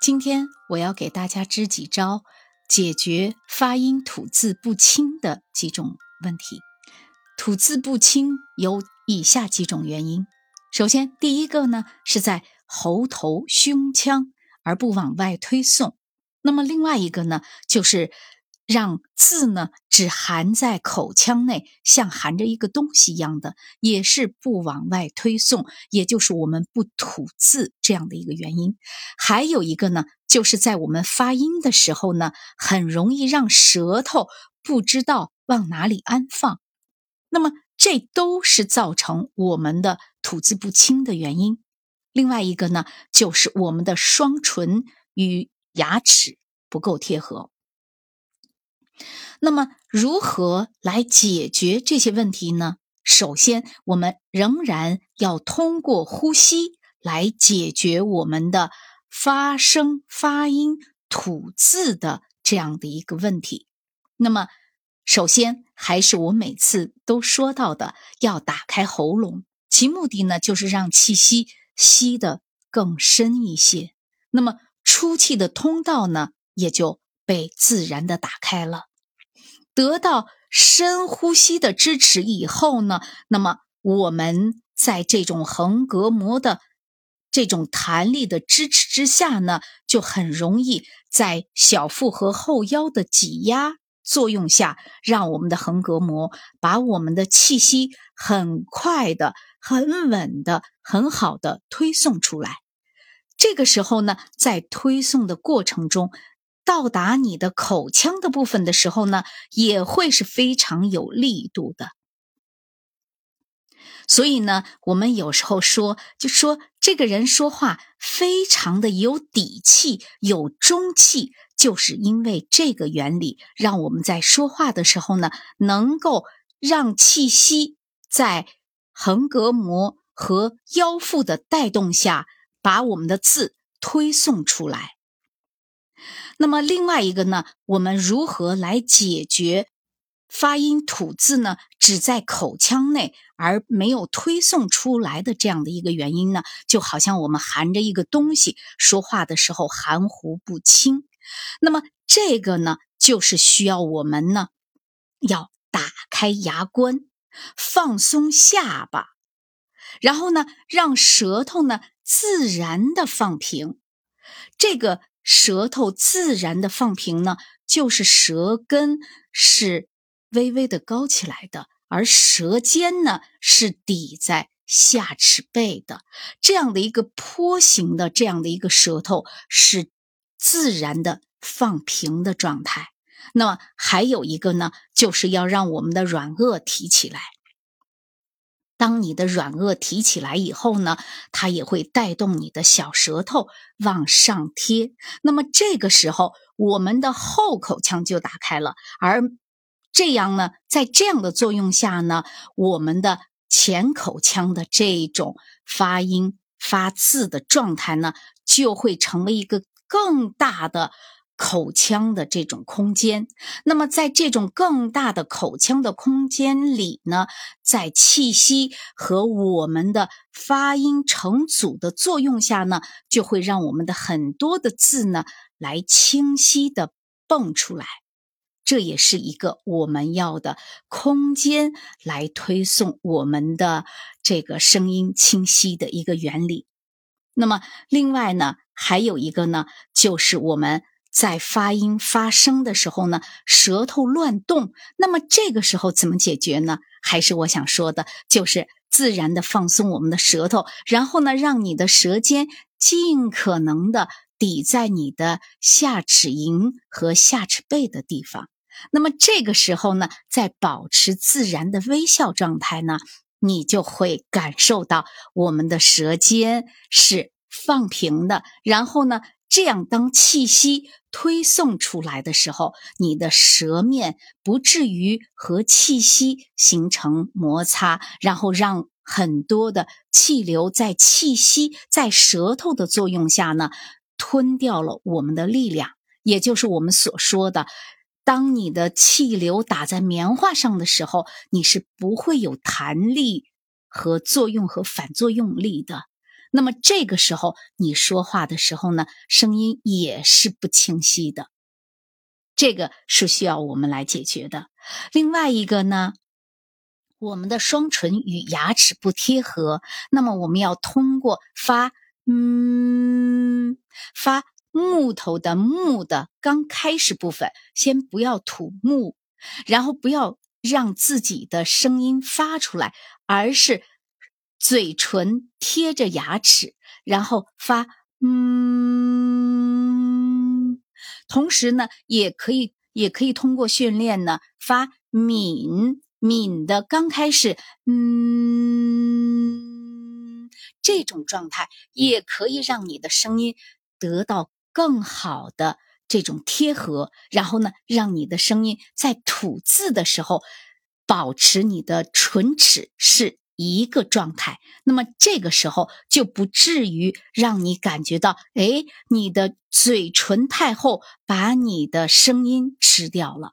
今天我要给大家支几招解决发音吐字不清的几种问题。吐字不清有以下几种原因。首先，第一个呢是在喉头、胸腔而不往外推送。那么另外一个呢，就是让字呢只含在口腔内，像含着一个东西一样的，也是不往外推送，也就是我们不吐字这样的一个原因。还有一个呢，就是在我们发音的时候呢，很容易让舌头不知道往哪里安放。那么这都是造成我们的吐字不清的原因。另外一个呢，就是我们的双唇与牙齿不够贴合。那么如何来解决这些问题呢？首先，我们仍然要通过呼吸来解决我们的发声、发音、吐字的这样的一个问题。那么，首先还是我每次都说到的，要打开喉咙，其目的呢，就是让气息吸得更深一些。那么，出气的通道呢，也就被自然的打开了。得到深呼吸的支持以后呢，那么我们在这种横膈膜的这种弹力的支持之下呢，就很容易在小腹和后腰的挤压作用下，让我们的横膈膜把我们的气息很快的、很稳的、很好的推送出来。这个时候呢，在推送的过程中，到达你的口腔的部分的时候呢，也会是非常有力度的。所以呢，我们有时候说，就说这个人说话非常的有底气、有中气，就是因为这个原理，让我们在说话的时候呢，能够让气息在横膈膜和腰腹的带动下。把我们的字推送出来。那么另外一个呢，我们如何来解决发音吐字呢？只在口腔内而没有推送出来的这样的一个原因呢？就好像我们含着一个东西说话的时候含糊不清。那么这个呢，就是需要我们呢要打开牙关，放松下巴，然后呢让舌头呢。自然的放平，这个舌头自然的放平呢，就是舌根是微微的高起来的，而舌尖呢是抵在下齿背的，这样的一个坡形的这样的一个舌头是自然的放平的状态。那么还有一个呢，就是要让我们的软腭提起来。当你的软腭提起来以后呢，它也会带动你的小舌头往上贴。那么这个时候，我们的后口腔就打开了，而这样呢，在这样的作用下呢，我们的前口腔的这种发音发字的状态呢，就会成为一个更大的。口腔的这种空间，那么在这种更大的口腔的空间里呢，在气息和我们的发音成组的作用下呢，就会让我们的很多的字呢来清晰的蹦出来。这也是一个我们要的空间来推送我们的这个声音清晰的一个原理。那么另外呢，还有一个呢，就是我们。在发音发声的时候呢，舌头乱动，那么这个时候怎么解决呢？还是我想说的，就是自然的放松我们的舌头，然后呢，让你的舌尖尽可能的抵在你的下齿龈和下齿背的地方。那么这个时候呢，在保持自然的微笑状态呢，你就会感受到我们的舌尖是放平的，然后呢。这样，当气息推送出来的时候，你的舌面不至于和气息形成摩擦，然后让很多的气流在气息在舌头的作用下呢，吞掉了我们的力量。也就是我们所说的，当你的气流打在棉花上的时候，你是不会有弹力和作用和反作用力的。那么这个时候你说话的时候呢，声音也是不清晰的，这个是需要我们来解决的。另外一个呢，我们的双唇与牙齿不贴合，那么我们要通过发嗯发木头的木的刚开始部分，先不要吐木，然后不要让自己的声音发出来，而是。嘴唇贴着牙齿，然后发嗯，同时呢，也可以也可以通过训练呢发抿抿的刚开始嗯这种状态，也可以让你的声音得到更好的这种贴合，然后呢，让你的声音在吐字的时候保持你的唇齿是。一个状态，那么这个时候就不至于让你感觉到，哎，你的嘴唇太厚，把你的声音吃掉了。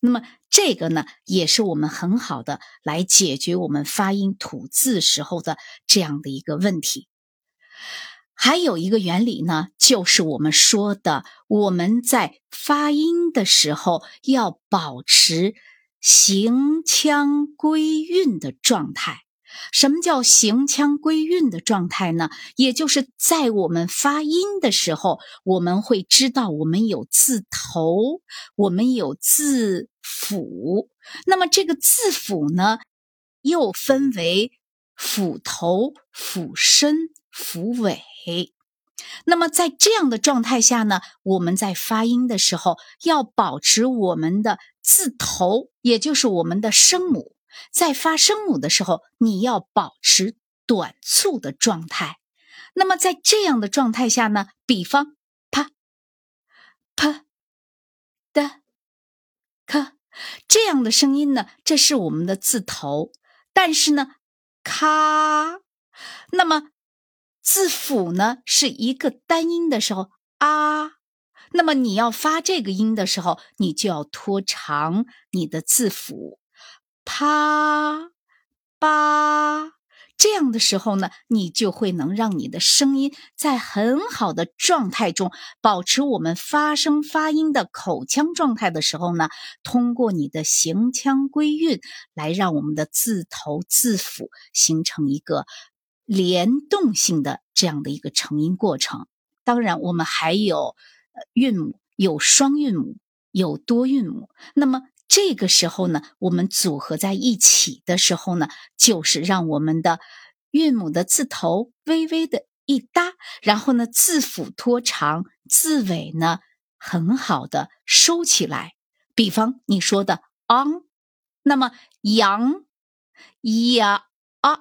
那么这个呢，也是我们很好的来解决我们发音吐字时候的这样的一个问题。还有一个原理呢，就是我们说的，我们在发音的时候要保持行腔归韵的状态。什么叫行腔归韵的状态呢？也就是在我们发音的时候，我们会知道我们有字头，我们有字腹。那么这个字腹呢，又分为腹头、腹身、腹尾。那么在这样的状态下呢，我们在发音的时候要保持我们的字头，也就是我们的声母。在发声母的时候，你要保持短促的状态。那么在这样的状态下呢，比方啪、啪、的、咔这样的声音呢，这是我们的字头。但是呢，咔，那么字腹呢是一个单音的时候啊，那么你要发这个音的时候，你就要拖长你的字腹。啪，吧，这样的时候呢，你就会能让你的声音在很好的状态中保持我们发声发音的口腔状态的时候呢，通过你的行腔归韵来让我们的字头字腹形成一个联动性的这样的一个成音过程。当然，我们还有韵母，有双韵母，有多韵母。那么。这个时候呢，我们组合在一起的时候呢，就是让我们的韵母的字头微微的一搭，然后呢，字腹拖长，字尾呢很好的收起来。比方你说的 on，那么阳呀啊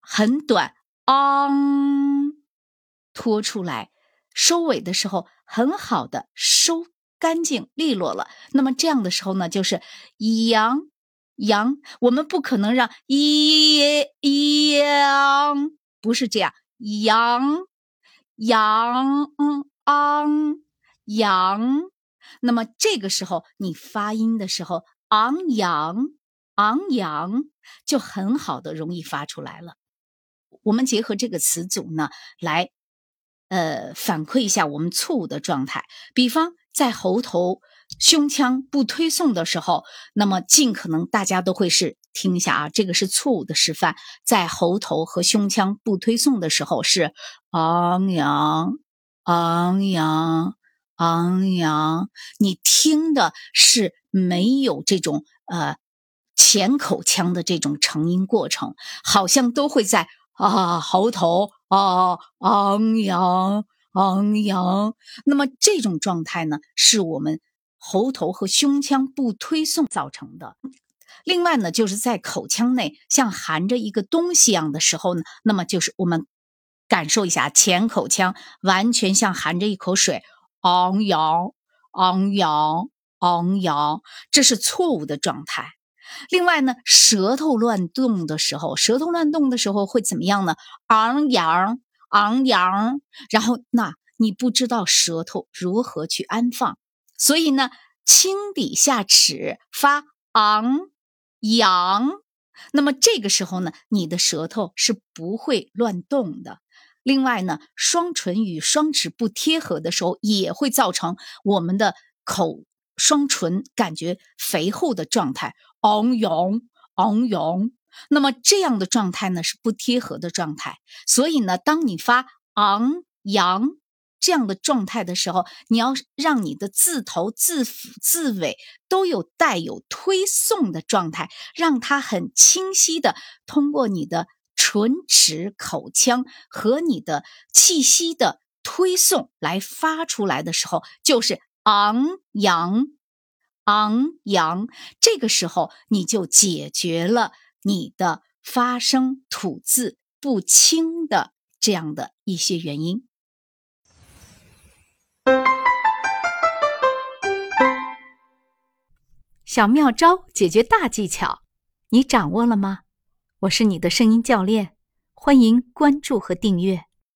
很短，on 拖出来，收尾的时候很好的收。干净利落了，那么这样的时候呢，就是阳阳，我们不可能让阳不是这样，阳阳昂阳，那么这个时候你发音的时候，昂扬昂扬就很好的容易发出来了。我们结合这个词组呢，来呃反馈一下我们错误的状态，比方。在喉头、胸腔不推送的时候，那么尽可能大家都会是听一下啊，这个是错误的示范。在喉头和胸腔不推送的时候是昂扬、昂扬、昂扬，你听的是没有这种呃前口腔的这种成音过程，好像都会在啊喉头啊昂扬。昂扬，那么这种状态呢，是我们喉头和胸腔不推送造成的。另外呢，就是在口腔内像含着一个东西一样的时候呢，那么就是我们感受一下前口腔完全像含着一口水，昂扬，昂扬，昂扬，这是错误的状态。另外呢，舌头乱动的时候，舌头乱动的时候会怎么样呢？昂扬。昂扬，然后那你不知道舌头如何去安放，所以呢，轻底下齿发昂扬，那么这个时候呢，你的舌头是不会乱动的。另外呢，双唇与双齿不贴合的时候，也会造成我们的口双唇感觉肥厚的状态，昂扬昂扬。那么这样的状态呢是不贴合的状态。所以呢，当你发昂扬这样的状态的时候，你要让你的字头、字辅、字尾都有带有推送的状态，让它很清晰的通过你的。唇齿口腔和你的气息的推送来发出来的时候，就是昂扬、昂扬。这个时候你就解决了你的发声吐字不清的这样的一些原因。小妙招解决大技巧，你掌握了吗？我是你的声音教练，欢迎关注和订阅。